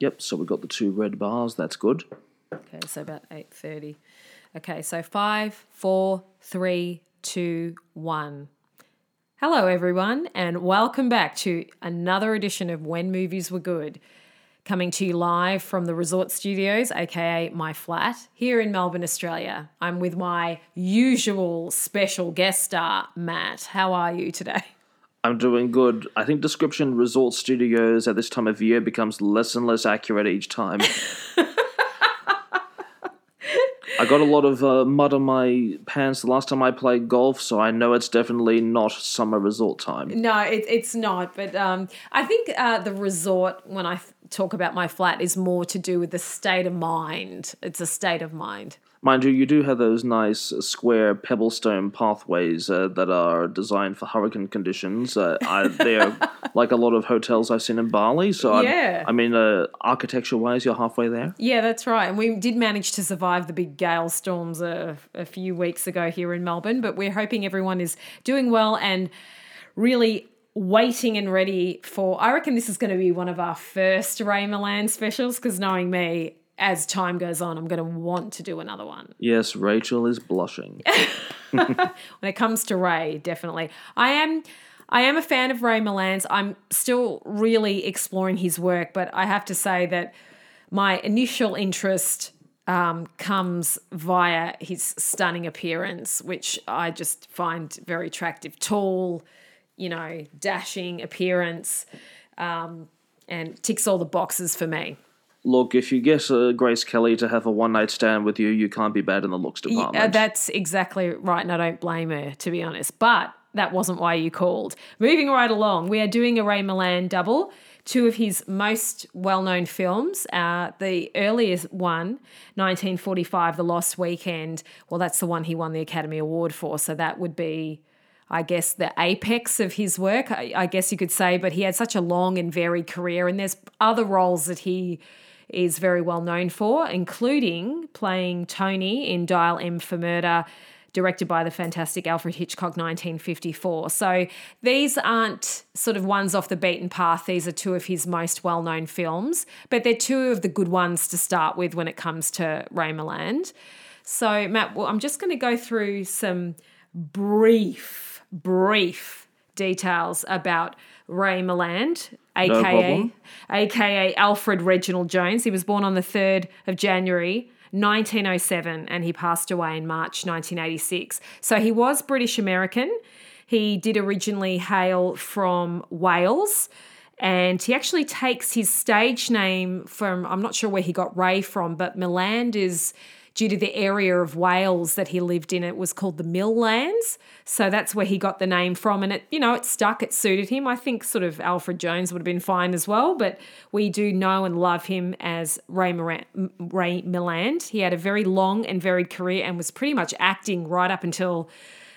Yep, so we've got the two red bars. That's good. Okay, so about eight thirty. Okay, so five, four, three, two, one. Hello, everyone, and welcome back to another edition of When Movies Were Good, coming to you live from the Resort Studios, aka my flat, here in Melbourne, Australia. I'm with my usual special guest star, Matt. How are you today? I'm doing good. I think description resort studios at this time of year becomes less and less accurate each time. I got a lot of uh, mud on my pants the last time I played golf, so I know it's definitely not summer resort time. No, it, it's not. But um, I think uh, the resort, when I f- talk about my flat, is more to do with the state of mind. It's a state of mind. Mind you, you do have those nice square pebblestone pathways uh, that are designed for hurricane conditions. Uh, I, they're like a lot of hotels I've seen in Bali. So Yeah. I mean, uh, architecture-wise, you're halfway there. Yeah, that's right. And we did manage to survive the big gale storms a, a few weeks ago here in Melbourne. But we're hoping everyone is doing well and really waiting and ready for. I reckon this is going to be one of our first Ray Milland specials because knowing me, as time goes on, I'm going to want to do another one. Yes, Rachel is blushing. when it comes to Ray, definitely. I am I am a fan of Ray Milland's. I'm still really exploring his work, but I have to say that my initial interest um, comes via his stunning appearance, which I just find very attractive. Tall, you know, dashing appearance, um, and ticks all the boxes for me. Look, if you get uh, Grace Kelly to have a one-night stand with you, you can't be bad in the looks Uh, department. that's exactly right, and I don't blame her, to be honest. But that wasn't why you called. Moving right along, we are doing a Ray Milland double. Two of his most well known films. Uh, the earliest one, 1945, The Lost Weekend. Well, that's the one he won the Academy Award for. So that would be, I guess, the apex of his work, I, I guess you could say. But he had such a long and varied career, and there's other roles that he is very well known for, including playing Tony in Dial M for Murder, directed by the fantastic Alfred Hitchcock, 1954. So these aren't sort of ones off the beaten path. These are two of his most well known films, but they're two of the good ones to start with when it comes to Ray Milland. So, Matt, well, I'm just going to go through some brief, brief details about Ray Milland, aka problem. aka Alfred Reginald Jones. He was born on the 3rd of January 1907 and he passed away in March 1986. So he was British American. He did originally hail from Wales and he actually takes his stage name from I'm not sure where he got Ray from, but Milland is due to the area of Wales that he lived in. It was called the Mill Lands. So that's where he got the name from. And it, you know, it stuck, it suited him. I think sort of Alfred Jones would have been fine as well, but we do know and love him as Ray, Moran- Ray Milland. He had a very long and varied career and was pretty much acting right up until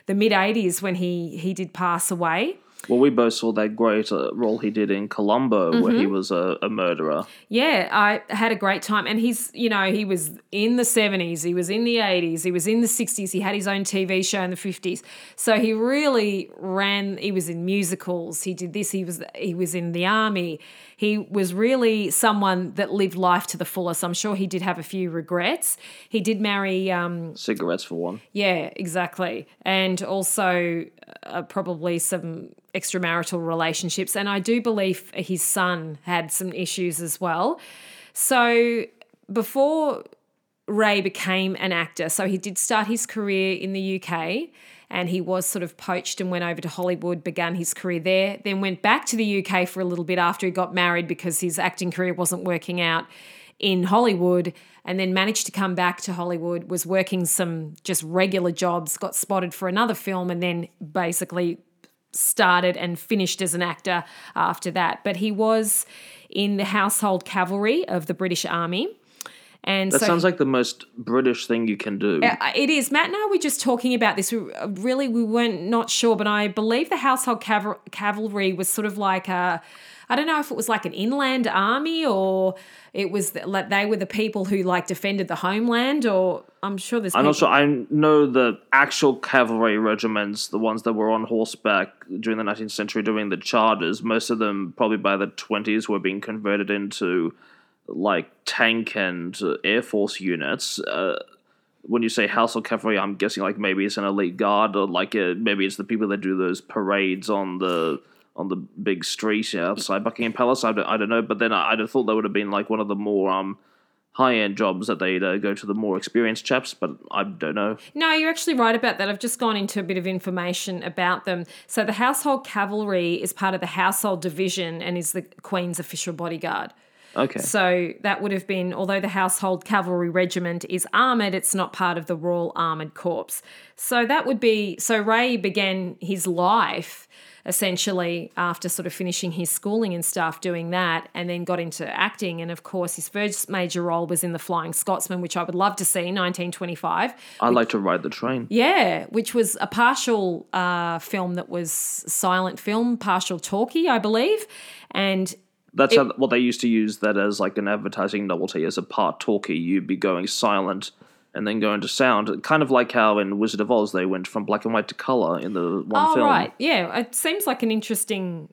the mid 80s when he, he did pass away. Well, we both saw that great uh, role he did in Columbo, where Mm-hmm. he was a, a murderer. Yeah, I had a great time. And he's, you know, he was in the 70s, he was in the 80s, he was in the 60s, he had his own TV show in the 50s. So he really ran, he was in musicals, he did this, he was he was in the army. He was really someone that lived life to the fullest. I'm sure he did have a few regrets. He did marry um, Cigarettes for one. yeah, exactly. And also uh, probably some extramarital relationships. And I do believe his son had some issues as well. So before Ray became an actor, so he did start his career in the UK and he was sort of poached and went over to Hollywood, began his career there, then went back to the UK for a little bit after he got married because his acting career wasn't working out in Hollywood and then managed to come back to Hollywood, was working some just regular jobs, got spotted for another film, and then basically started and finished as an actor after that. But he was in the household cavalry of the British Army. And That so sounds like the most British thing you can do. uh, it is. Matt and I were just talking about this. We, uh, really, we weren't not sure, but I believe the household cav- cavalry was sort of like a. I don't know if it was like an inland army or it was like they were the people who like defended the homeland. Or I'm sure there's. I'm not sure. I know the actual cavalry regiments, the ones that were on horseback during the 19th century doing the chargers. Most of them, probably by the 20s, were being converted into like tank and uh, air force units. Uh, when you say household cavalry, I'm guessing like maybe it's an elite guard or like uh, maybe it's the people that do those parades on the on the big street outside Buckingham Palace. I don't, I don't know, but then I'd have thought that would have been like one of the more um high end jobs that they'd uh, go to the more experienced chaps, but I don't know. No, you're actually right about that. I've just gone into a bit of information about them. So the household cavalry is part of the household division and is the Queen's official bodyguard. Okay. So that would have been, although the Household Cavalry Regiment is armoured, it's not part of the Royal Armoured Corps. So that would be, so Ray began his life essentially after sort of finishing his schooling and stuff doing that and then got into acting and of course his first major role was in the flying scotsman which i would love to see 1925 I'd like to ride the train yeah which was a partial uh, film that was silent film partial talkie i believe and that's it, how, what they used to use that as like an advertising novelty as a part talkie. You'd be going silent and then go into sound, kind of like how in Wizard of Oz they went from black and white to color in the one oh, film. right, yeah, it seems like an interesting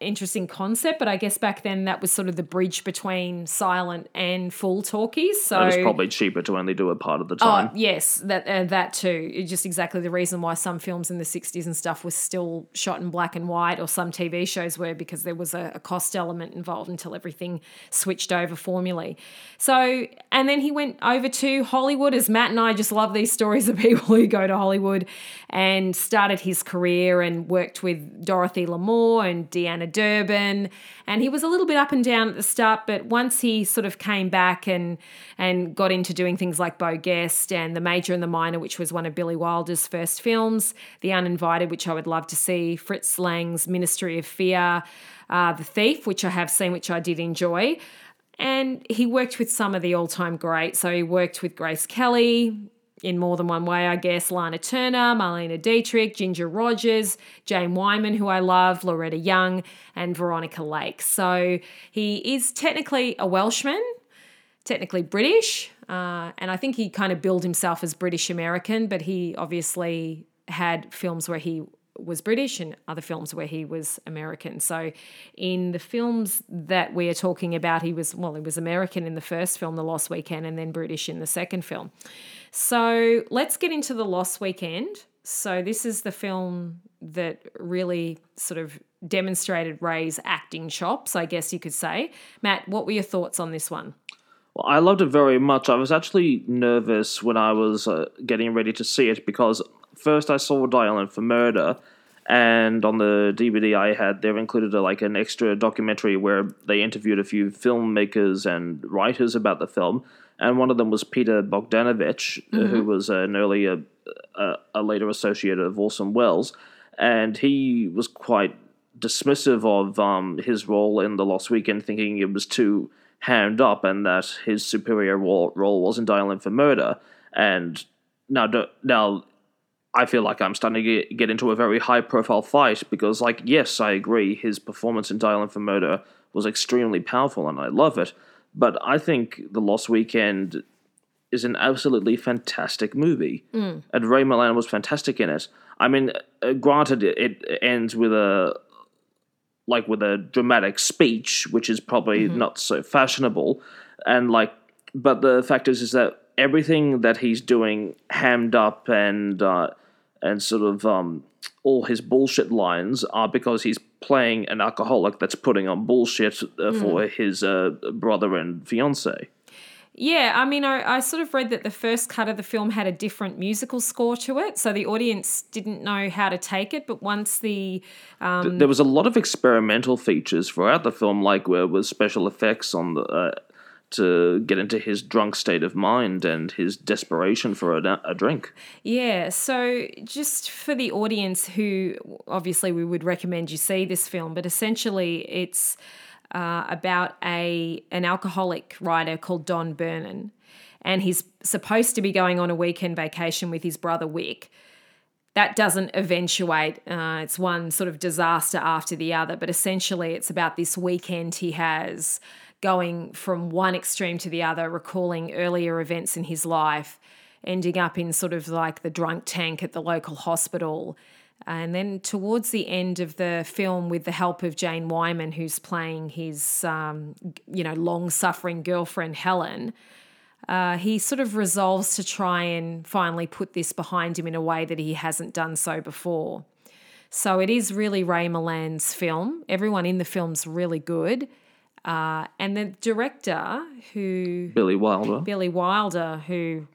interesting concept, but I guess back then that was sort of the bridge between silent and full talkies. So it was probably cheaper to only do a part of the time. Oh, yes, that uh, that too. It's just exactly the reason why some films in the '60s and stuff was still shot in black and white, or some TV shows were because there was a, a cost element involved until everything switched over formally. So, and then he went over to Hollywood. As Matt and I just love these stories of people who go to Hollywood and started his career and worked with Dorothy Lamour and Deanna Durbin. And he was a little bit up and down at the start, but once he sort of came back and and got into doing things like Beau Geste and The Major and the Minor, which was one of Billy Wilder's first films, The Uninvited, which I would love to see, Fritz Lang's Ministry of Fear, uh, The Thief, which I have seen, which I did enjoy. And he worked with some of the all time greats. So he worked with Grace Kelly, in more than one way, I guess. Lana Turner, Marlene Dietrich, Ginger Rogers, Jane Wyman, who I love, Loretta Young, and Veronica Lake. So he is technically a Welshman, technically British, uh, and I think he kind of billed himself as British American, but he obviously had films where he was British and other films where he was American. So in the films that we are talking about, he was, well, he was American in the first film, The Lost Weekend, and then British in the second film. So let's get into The Lost Weekend. So this is the film that really sort of demonstrated Ray's acting chops, I guess you could say. Matt, what were your thoughts on this one? Well, I loved it very much. I was actually nervous when I was uh, getting ready to see it because first I saw Dial for Murder, and on the DVD I had, they've included a, like an extra documentary where they interviewed a few filmmakers and writers about the film, and one of them was Peter Bogdanovich, mm-hmm. who was an earlier, uh, a later associate of Orson Welles, and he was quite dismissive of um, his role in The Lost Weekend, thinking it was too hammed up and that his superior role, role was in Dial M for Murder. And now, now I feel like I'm starting to get, get into a very high profile fight because, like, yes, I agree, his performance in Dial M for Murder was extremely powerful and I love it. But I think The Lost Weekend is an absolutely fantastic movie. Mm. And Ray Milland was fantastic in it. I mean, uh, granted, it ends with a like with a dramatic speech, which is probably mm-hmm. not so fashionable, and like, but the fact is, is that everything that he's doing hammed up and uh, and sort of um, all his bullshit lines are because he's playing an alcoholic that's putting on bullshit uh, mm. for his uh, brother and fiance. Yeah, I mean, I, I sort of read that the first cut of the film had a different musical score to it, so the audience didn't know how to take it. But once the um, there was a lot of experimental features throughout the film, like where was special effects on the uh, to get into his drunk state of mind and his desperation for a, a, drink. Yeah, so just for the audience who obviously we would recommend you see this film, but essentially it's uh, about a an alcoholic writer called Don Birnam, and he's supposed to be going on a weekend vacation with his brother Wick. That doesn't eventuate. Uh, it's one sort of disaster after the other, but essentially it's about this weekend he has going from one extreme to the other, recalling earlier events in his life, ending up in sort of like the drunk tank at the local hospital, And then towards the end of the film, with the help of Jane Wyman, who's playing his, um, you know, long-suffering girlfriend Helen, uh, he sort of resolves to try and finally put this behind him in a way that he hasn't done so before. So it is really Ray Milland's film. Everyone in the film's really good. Uh, and the director, who Billy Wilder. Billy Wilder, who,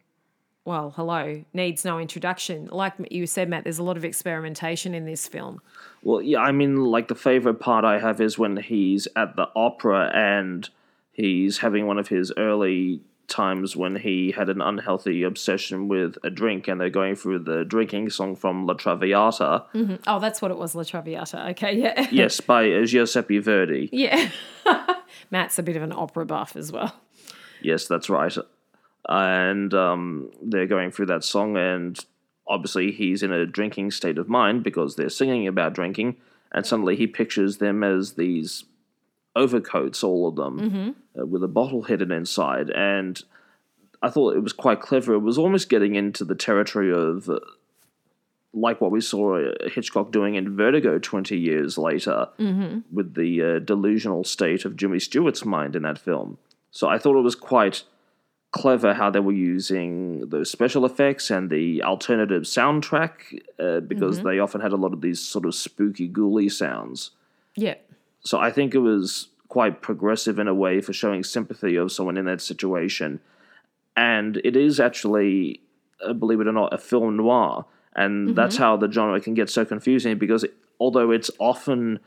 well, hello, needs no introduction. Like you said, Matt, there's a lot of experimentation in this film. Well, yeah, I mean, like the favorite part I have is when he's at the opera and he's having one of his early times when he had an unhealthy obsession with a drink and they're going through the drinking song from La Traviata. Oh, that's what it was, La Traviata. Okay, yeah. yes, by Giuseppe Verdi. Yeah. Matt's a bit of an opera buff as well. Yes, that's right. And um, they're going through that song, and obviously he's in a drinking state of mind because they're singing about drinking, and suddenly he pictures them as these overcoats, all of them, uh, with a bottle hidden inside. And I thought it was quite clever. It was almost getting into the territory of. Uh, like what we saw uh, Hitchcock doing in Vertigo 20 years later with the uh, delusional state of Jimmy Stewart's mind in that film. So I thought it was quite clever how they were using those special effects and the alternative soundtrack uh, because they often had a lot of these sort of spooky, ghouly sounds. Yeah. So I think it was quite progressive in a way for showing sympathy of someone in that situation. And it is actually, uh, believe it or not, a film noir. And that's how the genre can get so confusing because it, although it's often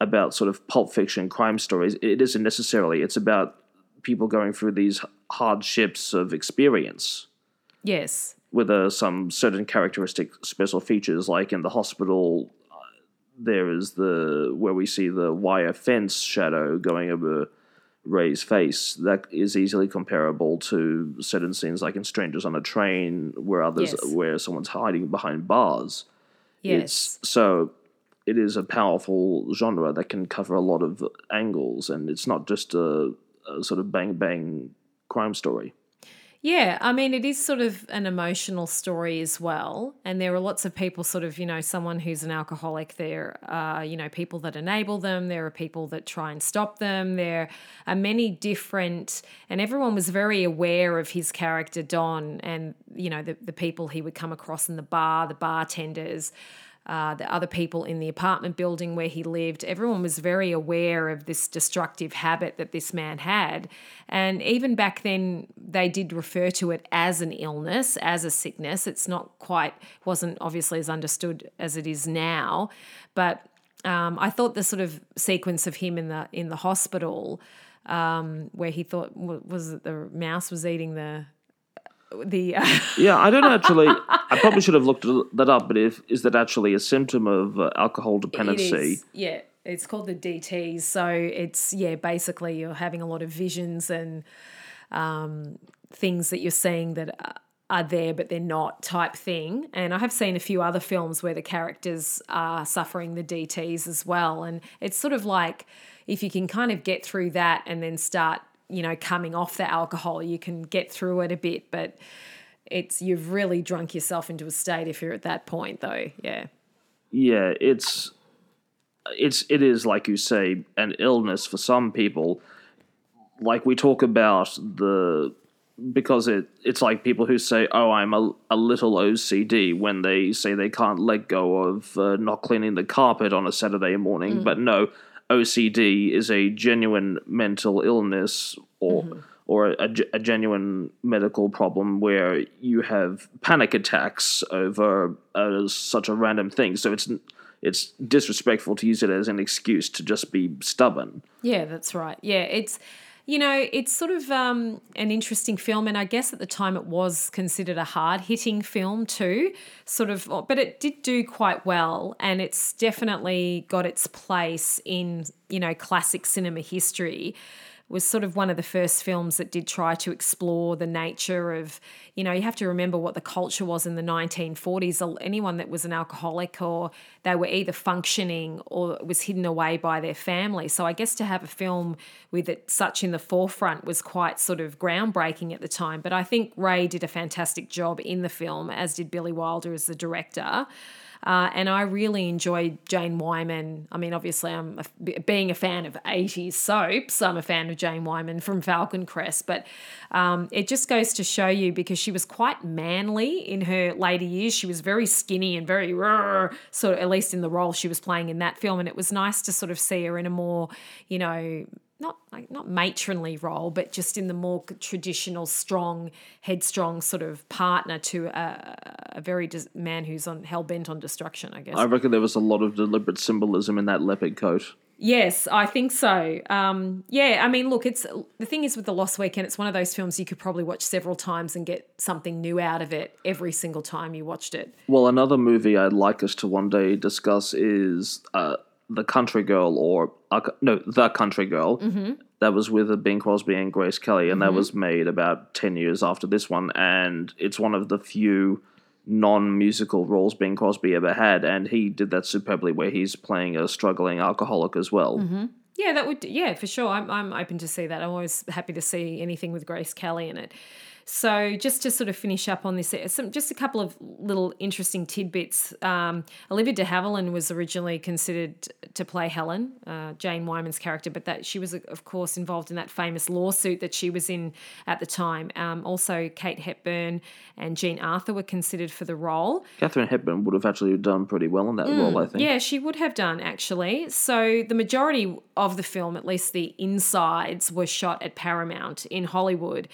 about sort of pulp fiction crime stories, it isn't necessarily. It's about people going through these hardships of experience Yes. with uh, some certain characteristic special features, like in the hospital. uh, There is the where we see the wire fence shadow going over Ray's face. That is easily comparable to certain scenes, like in Strangers on a Train, where others Yes. where someone's hiding behind bars. Yes. It's so it is a powerful genre that can cover a lot of angles, and it's not just a, a sort of bang bang crime story. Yeah, I mean, it is sort of an emotional story as well. And there are lots of people, sort of, you know, someone who's an alcoholic, there are, you know, people that enable them, there are people that try and stop them. There are many different, and everyone was very aware of his character, Don, and, you know, the, the people he would come across in the bar, the bartenders. Uh, the other people in the apartment building where he lived, everyone was very aware of this destructive habit that this man had. And even back then, they did refer to it as an illness, as a sickness. It's not quite, wasn't obviously as understood as it is now. But um, I thought the sort of sequence of him in the in the hospital, um, where he thought was it the mouse was eating the the uh, Yeah, I don't actually. I probably should have looked that up, but if is that actually a symptom of uh, alcohol dependency? is, yeah. It's called the DTs. So it's yeah, basically you're having a lot of visions and um, things that you're seeing that are- are there but they're not type thing. And I have seen a few other films where the characters are suffering the DTs as well. And it's sort of like if you can kind of get through that and then start, you know, coming off the alcohol, you can get through it a bit, but it's you've really drunk yourself into a state if you're at that point though. Yeah. Yeah, it's it's it is like you say an illness for some people. Like we talk about the because it it's like people who say, "Oh, I'm a, a little OCD" when they say they can't let go of uh, not cleaning the carpet on a Saturday morning. But no, OCD is a genuine mental illness or or a, a genuine medical problem where you have panic attacks over uh, such a random thing. So it's it's disrespectful to use it as an excuse to just be stubborn. Yeah, that's right. Yeah, it's you know, it's sort of um, an interesting film, and I guess at the time it was considered a hard hitting film too, sort of, but it did do quite well, and it's definitely got its place in you know classic cinema history. Was sort of one of the first films that did try to explore the nature of, you know, you have to remember what the culture was in the 1940s. Anyone that was an alcoholic or they were either functioning or was hidden away by their family. So I guess to have a film with it such in the forefront was quite sort of groundbreaking at the time. But I think Ray did a fantastic job in the film, as did Billy Wilder as the director. Uh, and I really enjoyed Jane Wyman. I mean, obviously, I'm a, being a fan of 80s soaps, I'm a fan of Jane Wyman from Falcon Crest, but um, it just goes to show you because she was quite manly in her later years. She was very skinny and very sort of, at least in the role she was playing in that film. And it was nice to sort of see her in a more, you know, not like not matronly role, but just in the more traditional, strong, headstrong sort of partner to a, a very dis- man who's on hell bent on destruction. I guess. I reckon there was a lot of deliberate symbolism in that leopard coat. Yes, I think so. Um, yeah, I mean, look, it's the thing is with the Lost Weekend, it's one of those films you could probably watch several times and get something new out of it every single time you watched it. Well, another movie I'd like us to one day discuss is uh, The Country Girl, or uh, no, The Country Girl. Mm-hmm. That was with Bing Crosby and Grace Kelly, and mm-hmm. that was made about ten years after this one, and it's one of the few non-musical roles Bing Crosby ever had, and he did that superbly, where he's playing a struggling alcoholic as well. Mm-hmm. Yeah, that would yeah for sure. I'm I'm open to see that. I'm always happy to see anything with Grace Kelly in it. So just to sort of finish up on this, uh, some just a couple of little interesting tidbits. Um, Olivia de Havilland was originally considered to play Helen, uh, Jane Wyman's character, but that she was of course involved in that famous lawsuit that she was in at the time. Um, also, Kate Hepburn and Jean Arthur were considered for the role. Katharine Hepburn would have actually done pretty well in that mm, role, I think. Yeah, she would have done actually. So the majority of the film, at least the insides, were shot at Paramount in Hollywood.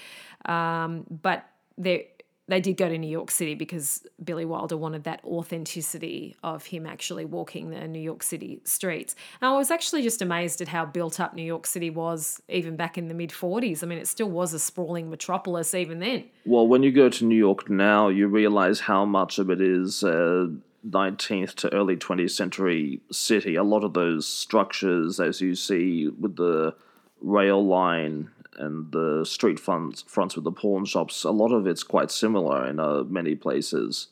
Um, but they they did go to New York City because Billy Wilder wanted that authenticity of him actually walking the New York City streets. And I was actually just amazed at how built up New York City was even back in the mid 40s. I mean, it still was a sprawling metropolis even then. Well, when you go to New York now, you realize how much of it is. Uh 19th to early 20th century city. A lot of those structures, as you see with the rail line and the street fronts, fronts with the pawn shops, a lot of it's quite similar in uh, many places.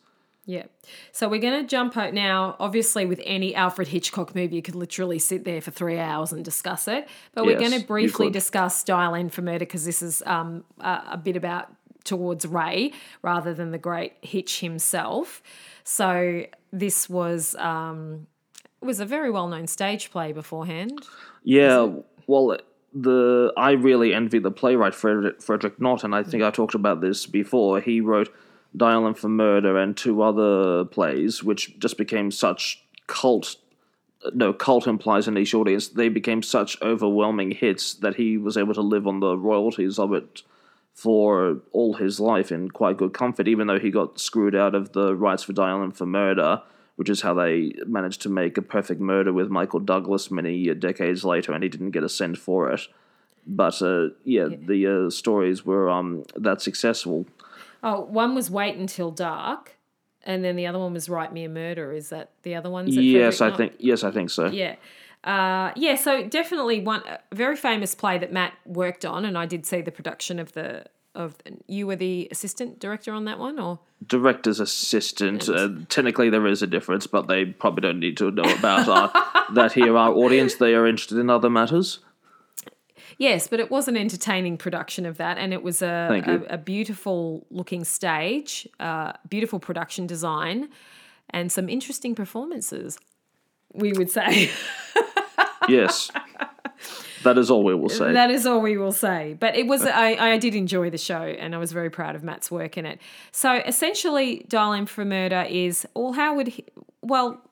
Yeah. So we're going to jump out now. Obviously, with any Alfred Hitchcock movie, you could literally sit there for three hours and discuss it. But we're going to briefly discuss Dial M for Murder because this is um, a, a bit about towards Ray rather than the great Hitch himself. So this was um, it was a very well known stage play beforehand. Yeah. Well, the I really envy the playwright Frederick, Frederick Knott, and I think I talked about this before. He wrote Dial M for Murder and two other plays, which just became such cult. No, cult implies a niche audience. They became such overwhelming hits that he was able to live on the royalties of it for all his life in quite good comfort, even though he got screwed out of the rights for Dial M for Murder which is how they managed to make a perfect murder with Michael Douglas many decades later, and he didn't get a cent for it. But uh, yeah, yeah, the uh, stories were um, that successful. Oh, one was Wait Until Dark, and then the other one was Write Me a Murder. Is that the other one? Yes, I think. Yes, I think so. Yeah. Uh, yeah, so definitely one very famous play that Matt worked on, and I did see the production of the of you were the assistant director on that one, or director's assistant. Uh, technically, there is a difference, but they probably don't need to know about our, that here. Our audience, they are interested in other matters. Yes, but it was an entertaining production of that, and it was a, a, a, beautiful looking stage, uh, beautiful production design, and some interesting performances. We would say. yes. That is all we will say. That is all we will say. But it was I, I did enjoy the show and I was very proud of Matt's work in it. So essentially Dial M for Murder is would he, well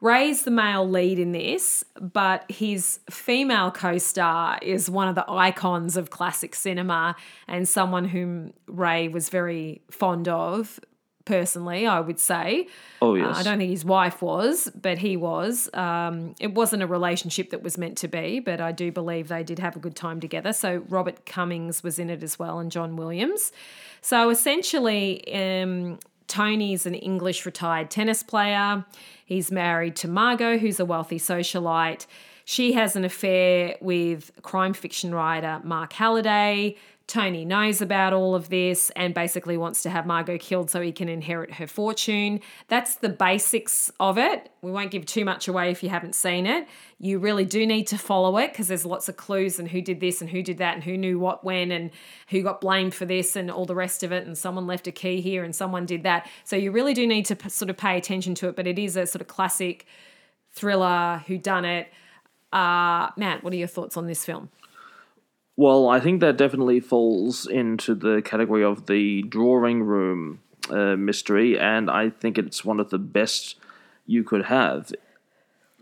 Ray's the male lead in this, but his female co star is one of the icons of classic cinema and someone whom Ray was very fond of personally, I would say. Oh, yes. Uh, I don't think his wife was, but he was. Um, it wasn't a relationship that was meant to be, but I do believe they did have a good time together. So Robert Cummings was in it as well and John Williams. So essentially, um, Tony's an English retired tennis player. He's married to Margot, who's a wealthy socialite. She has an affair with crime fiction writer Mark Halliday. Tony knows about all of this and basically wants to have Margot killed so he can inherit her fortune. That's the basics of it. We won't give too much away if you haven't seen it. You really do need to follow it because there's lots of clues and who did this and who did that and who knew what when and who got blamed for this and all the rest of it and someone left a key here and someone did that. So you really do need to sort of pay attention to it, but it is a sort of classic thriller who done it. Uh, Matt, what are your thoughts on this film? Well, I think that definitely falls into the category of the drawing room uh, mystery, and I think it's one of the best you could have.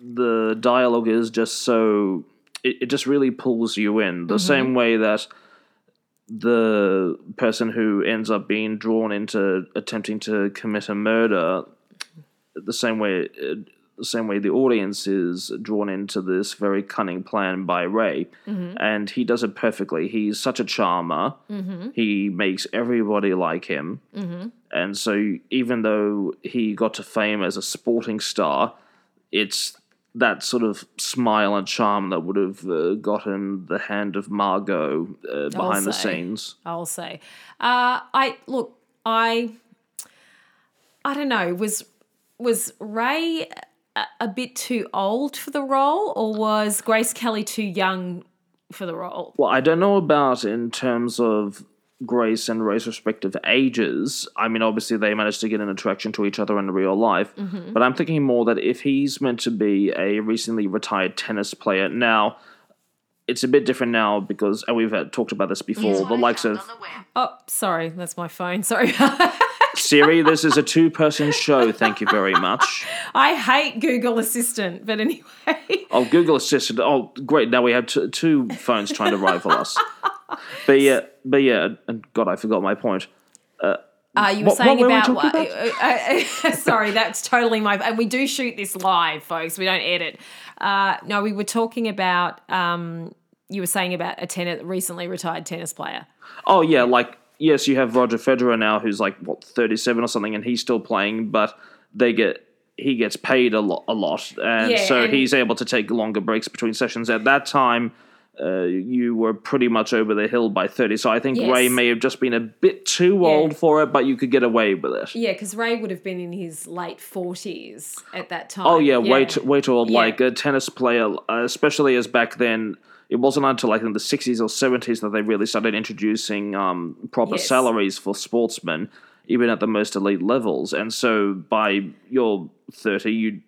The dialogue is just so. It, it just really pulls you in. The same way that the person who ends up being drawn into attempting to commit a murder, the same way. uh, the same way the audience is drawn into this very cunning plan by Ray, and he does it perfectly. He's such a charmer. He makes everybody like him, and so even though he got to fame as a sporting star, it's that sort of smile and charm that would have uh, gotten the hand of Margot uh, behind the scenes. I'll say. Uh, I look. I. I don't know. Was was Ray a, a bit too old for the role, or was Grace Kelly too young for the role? Well, I don't know about in terms of Grace and Ray's respective ages. I mean, obviously they managed to get an attraction to each other in real life, but I'm thinking more that if he's meant to be a recently retired tennis player now. It's a bit different now because, and we've uh, talked about this before. The likes of Oh, sorry, that's my phone. Sorry. Siri, this is a two-person show. Thank you very much. I hate Google Assistant, but anyway. Oh, Google Assistant. Oh, great! Now we have t- two phones trying to rival us. But yeah, but yeah, and God, I forgot my point. Uh, you were What- saying what were we about, uh, uh, sorry, that's totally my. And we do shoot this live, folks. We don't edit. Uh, no, we were talking about. Um, you were saying about a tennis, recently retired tennis player. Oh yeah, like yes, you have Roger Federer now, who's like what thirty-seven or something, and he's still playing, but they get he gets paid a lot, a lot, and Yeah, so and- he's able to take longer breaks between sessions. At that time. Uh, you were pretty much over the hill by 30 so i think Yes. ray may have just been a bit too old for it but you could get away with it Yeah, because Ray would have been in his late forties at that time. Oh yeah, way too, way too old. Yeah. Like a tennis player, especially as back then, it wasn't until like in the sixties or seventies that they really started introducing um, proper Yes. salaries for sportsmen, even at the most elite levels. And so by your thirty, you'd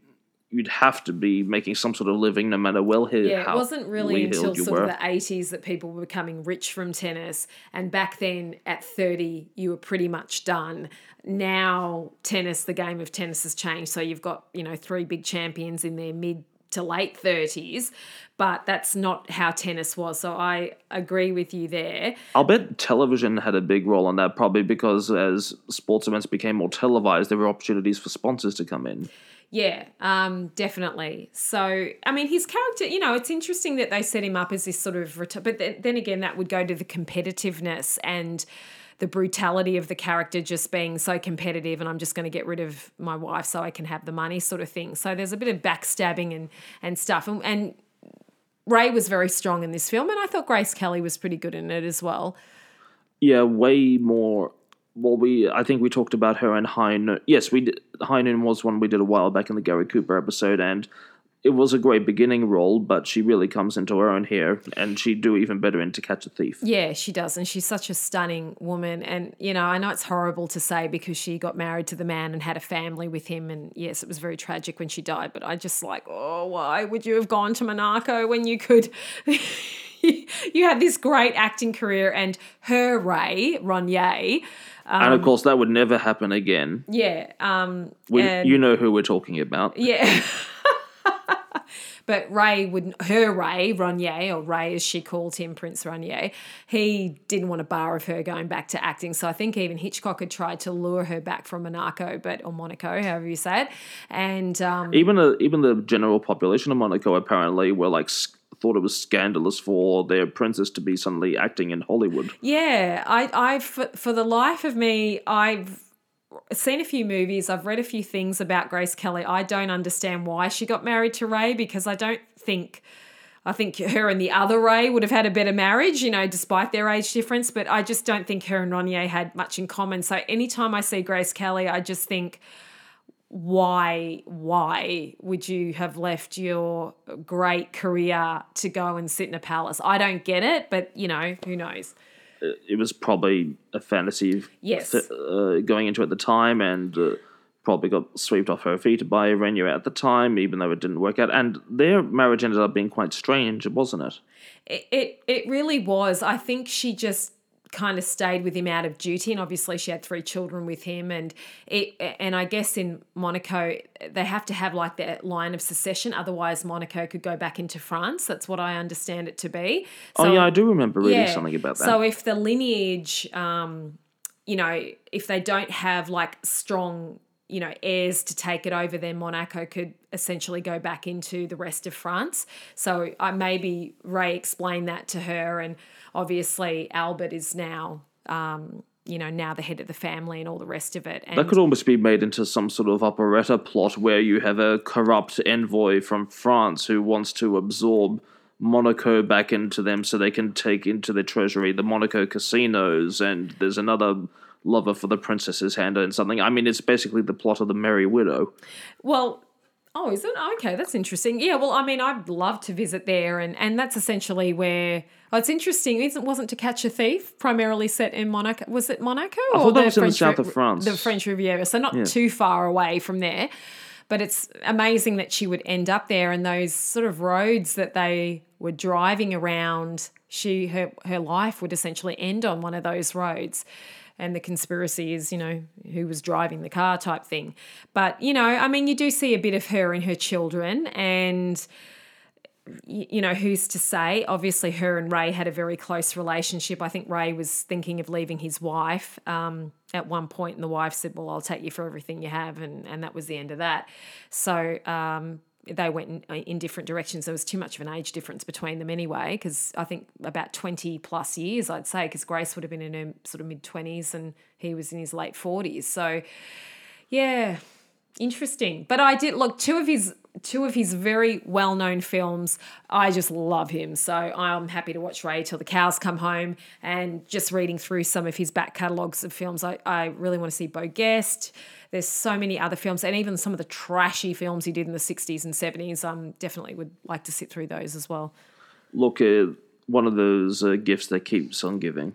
you'd have to be making some sort of living, no matter well here. Yeah, it wasn't really until sort were. of the 80s that people were becoming rich from tennis. And back then, at 30, you were pretty much done. Now, tennis, the game of tennis has changed. So you've got, you know, three big champions in their mid to late 30s, but that's not how tennis was. So I agree with you there. I'll bet television had a big role in that, probably because as sports events became more televised, there were opportunities for sponsors to come in. Yeah, um, definitely. So, I mean, his character, you know, it's interesting that they set him up as this sort of, but then, again, that would go to the competitiveness and the brutality of the character just being so competitive and I'm just going to get rid of my wife so I can have the money sort of thing. So there's a bit of backstabbing and, and stuff. And, and Ray was very strong in this film, and I thought Grace Kelly was pretty good in it as well. Yeah, way more. Well, we I think we talked about her and High Noon. Yes, we did. High Noon was one we did a while back in the Gary Cooper episode, and it was a great beginning role, but she really comes into her own here, and she'd do even better in To Catch a Thief. Yeah, she does. And she's such a stunning woman. And, you know, I know it's horrible to say because she got married to the man and had a family with him. And yes, it was very tragic when she died. But I just like, oh, why would you have gone to Monaco when you could? you had this great acting career and her Ray, Rainier. and of course, that would never happen again. Yeah. Um, We, and- you know who we're talking about. Yeah. but Ray would her Ray Rainier or Ray as she called him Prince Rainier he didn't want a bar of her going back to acting so I think even Hitchcock had tried to lure her back from Monaco but or Monaco however you say it and um, Even the even the general population of Monaco apparently were like thought it was scandalous for their princess to be suddenly acting in Hollywood. Yeah, I, I, for, for the life of me, I've seen a few movies. I've read a few things about Grace Kelly. I don't understand why she got married to Ray because I don't think. I think her and the other Ray would have had a better marriage, you know, despite their age difference. But I just don't think her and Rainier had much in common. So anytime I see Grace Kelly, I just think, why why would you have left your great career to go and sit in a palace i don't get it but you know who knows It was probably a fantasy Yes. uh, going into at the time and uh, probably got swept off her feet by Rainier at the time, even though it didn't work out. And their marriage ended up being quite strange, wasn't it? it, it it really was i think she just kind of stayed with him out of duty and obviously she had three children with him and it and i guess in monaco they have to have like that line of secession otherwise monaco could go back into france. That's what i understand it to be. Oh, yeah, I do remember reading something about that. so if the lineage, um, you know, if they don't have like strong, you know, heirs to take it over, then Monaco could essentially go back into the rest of France. So I maybe Ray explained that to her, and obviously Albert is now. Um, you know, now the head of the family and all the rest of it. And That could almost be made into some sort of operetta plot where you have a corrupt envoy from France who wants to absorb Monaco back into them so they can take into their treasury the Monaco casinos, and there's another lover for the princess's hand and something. I mean, it's basically the plot of the Merry Widow. Well, oh, is it? Okay, that's interesting. Yeah, well, I mean, I'd love to visit there, and and that's essentially where. Oh, it's interesting. It wasn't To Catch a Thief primarily set in Monaco? Was it Monaco or thought that was in the south of France. The French Riviera, so not too far away from there. But it's amazing that she would end up there, and those sort of roads that they were driving around. She her her life would essentially end on one of those roads and the conspiracy is, you know, who was driving the car type thing. But, you know, I mean, you do see a bit of her and her children, and, you know, who's to say? Obviously, her and Ray had a very close relationship. I think Ray was thinking of leaving his wife um, at one point, and the wife said, Well, I'll take you for everything you have. And, and that was the end of that. So, um, they went in, uh, in different directions. There was too much of an age difference between them anyway, because I think about 20 plus years, I'd say, because Grace would have been in her sort of mid 20s and he was in his late 40s. So, yeah, interesting. But I did look two of his two of his very well known films. I just love him, so I'm happy to watch Ray till the cows come home. And just reading through some of his back catalogs of films, I, I really want to see Beau Geste. There's so many other films, and even some of the trashy films he did in the 60s and 70s. I um, definitely would like to sit through those as well. Look, uh, one of those uh, gifts that keeps on giving.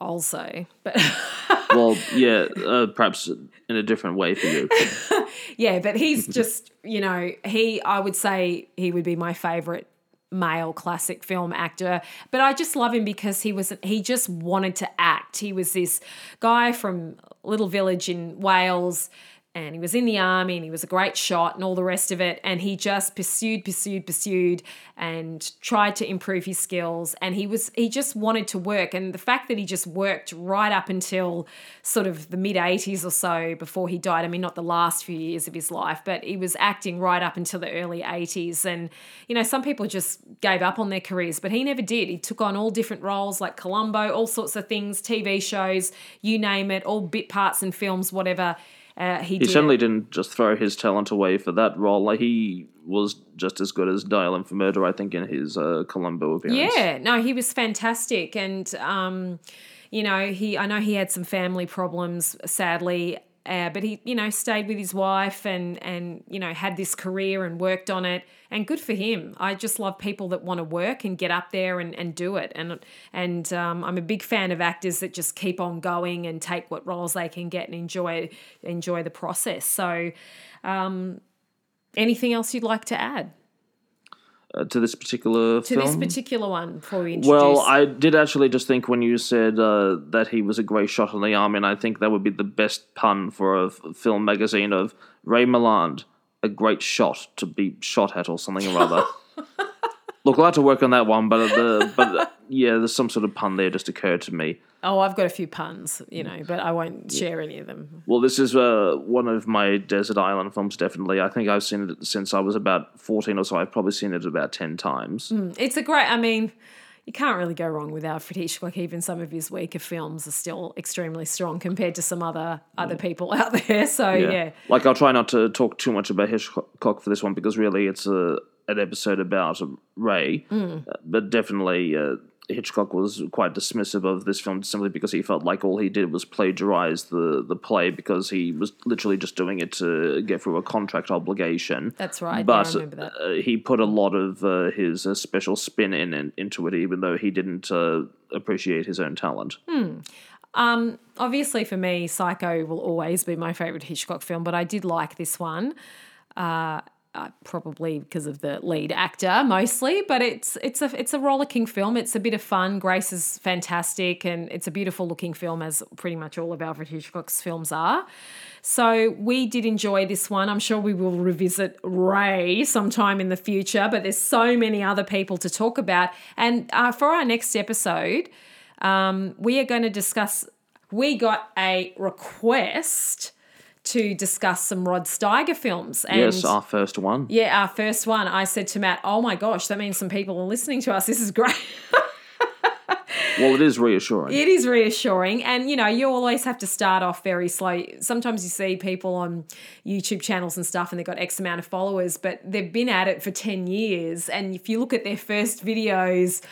Also, but Well, yeah, uh, perhaps in a different way for you. yeah, but he's just you know he. I would say he would be my favorite male classic film actor but i just love him because he was he just wanted to act he was this guy from little village in wales and he was in the army and he was a great shot and all the rest of it. And he just pursued pursued pursued and tried to improve his skills. And he was he just wanted to work. And the fact that he just worked right up until sort of the mid 80s or so before he died i mean not the last few years of his life but he was acting right up until the early 80s and you know some people just gave up on their careers but he never did. He took on all different roles like columbo all sorts of things tv shows you name it all bit parts in films whatever uh, he, He did. certainly didn't just throw his talent away for that role. Like he was just as good as Dial M for Murder, I think, in his uh, Columbo appearance. Yeah, no, he was fantastic, and um, you know, he I know he had some family problems, sadly, uh, but he you know stayed with his wife and and you know had this career and worked on it, and good for him. I just love people that want to work and get up there and, and do it, and and um, I'm a big fan of actors that just keep on going and take what roles they can get and enjoy enjoy the process. So. Um, Anything else you'd like to add Uh, to this particular to film. this particular one before we introduce? well, I did actually just think when you said uh, that he was a great shot in the arm, and I think that would be the best pun for a f- film magazine of Ray Milland, a great shot to be shot at or something or other. Look, I'll have to work on that one, but the but yeah, there's some sort of pun there just occurred to me. Oh, I've got a few puns, you know, but I won't share any of them. Well, this is uh, one of my desert island films. Definitely, I think I've seen it since I was about fourteen or so. I've probably seen it about ten times. It's a great, I mean, you can't really go wrong with Alfred Hitchcock. Even some of his weaker films are still extremely strong compared to some other other people out there. So, yeah. Like I'll try not to talk too much about Hitchcock for this one because really it's a an episode about Ray, uh, but definitely uh, Hitchcock was quite dismissive of this film simply because he felt like all he did was plagiarize the the play because he was literally just doing it to get through a contract obligation. That's right. But remember that. uh, he put a lot of uh, his uh, special spin in, in into it, even though he didn't uh, appreciate his own talent. Um, obviously, for me, Psycho will always be my favorite Hitchcock film, but I did like this one. Uh, uh, probably because of the lead actor mostly, but it's it's a it's a rollicking film. It's a bit of fun. Grace is fantastic, and it's a beautiful looking film, as pretty much all of Alfred Hitchcock's films are. So we did enjoy this one. I'm sure we will revisit Ray sometime in the future, but there's so many other people to talk about. And uh, for our next episode, um, we are going to discuss. We got a request to discuss some Rod Steiger films. And yes, our first one. yeah, our first one, I said to Matt, "Oh my gosh, that means some people are listening to us. This is great." Well, it is reassuring. It is reassuring. And, you know, you always have to start off very slow. Sometimes you see people on YouTube channels and stuff and they've got X amount of followers, but they've been at it for 10 years. And if you look at their first videos,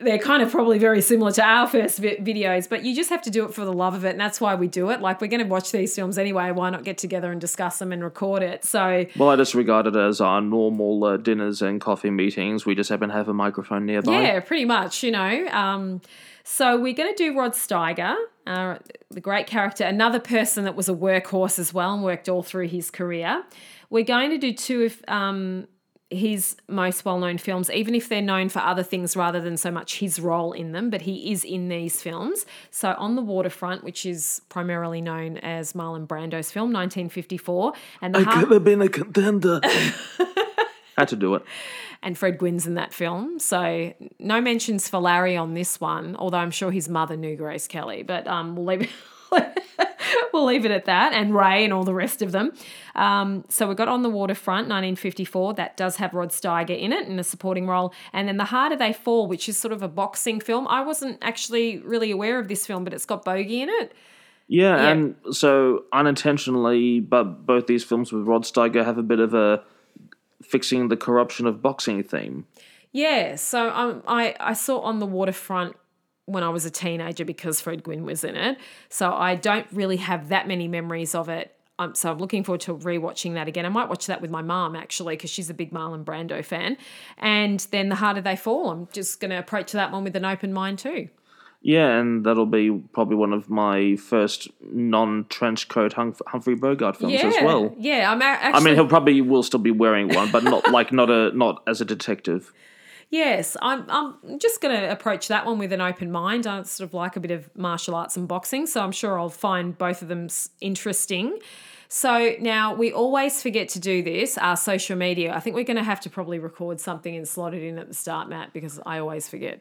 they're kind of probably very similar to our first vi- videos, but you just have to do it for the love of it. And that's why we do it. Like, we're going to watch these films anyway. Why not get together and discuss them and record it? So, Well, I just regard it as our normal uh, dinners and coffee meetings. We just happen to have a microphone nearby. Yeah, pretty much, you know. Um, so we're going to do Rod Steiger, uh, the great character, another person that was a workhorse as well and worked all through his career. We're going to do two of um, his most well known films, even if they're known for other things rather than so much his role in them, but he is in these films. So On the Waterfront, which is primarily known as Marlon Brando's film, 1954, and the Har- have been a contender. Had to do it. and Fred Gwynne's in that film. So no mentions for Larry on this one, although I'm sure his mother knew Grace Kelly. But um, we'll leave it. we'll leave it at that, and Ray and all the rest of them. Um, so we got on the waterfront, 1954. That does have Rod Steiger in it in a supporting role, and then the harder they fall, which is sort of a boxing film. I wasn't actually really aware of this film, but it's got Bogey in it. Yeah, Yeah. and so unintentionally, but both these films with Rod Steiger have a bit of a fixing the corruption of boxing theme. Yeah, so um, I I saw on the waterfront when I was a teenager because Fred Gwynne was in it. So I don't really have that many memories of it. Um, so I'm looking forward to rewatching that again. I might watch that with my mum actually because she's a big Marlon Brando fan. And then The Harder They Fall, I'm just going to approach that one with an open mind too. Yeah, and that'll be probably one of my first non-trench coat hum- Humphrey Bogart films yeah, as well. yeah. I'm a- I actually. mean, he'll probably will still be wearing one, but not like not a not as a detective. Yes, I'm, I'm just going to approach that one with an open mind. I sort of like a bit of martial arts and boxing, so I'm sure I'll find both of them interesting. So now we always forget to do this, our social media. I think we're going to have to probably record something and slot it in at the start, Matt, because I always forget.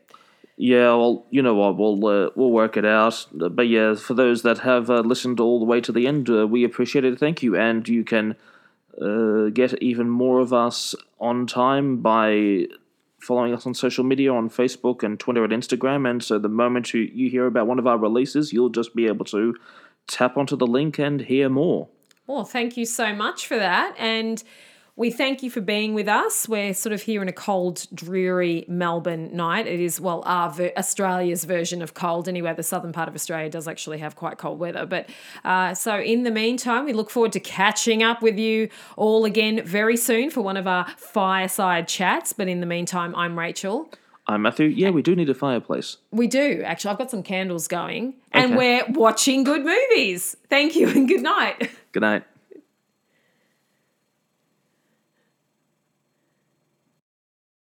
Yeah, well, you know what? We'll uh, we'll work it out. But yeah, for those that have uh, listened all the way to the end, uh, we appreciate it. Thank you, and you can uh, get even more of us on time by following us on social media on Facebook and Twitter and Instagram. And so the moment you, you hear about one of our releases, you'll just be able to tap onto the link and hear more. Well, thank you so much for that. And we thank you for being with us. We're sort of here in a cold, dreary Melbourne night. It is, well, our ver- Australia's version of cold. Anyway, the southern part of Australia does actually have quite cold weather. But uh, so in the meantime, we look forward to catching up with you all again very soon for one of our fireside chats. But in the meantime, I'm Rachel. I'm Matthew. Yeah, we do need a fireplace. We do, actually. I've got some candles going. And Okay. we're watching good movies. Thank you and good night. Good night.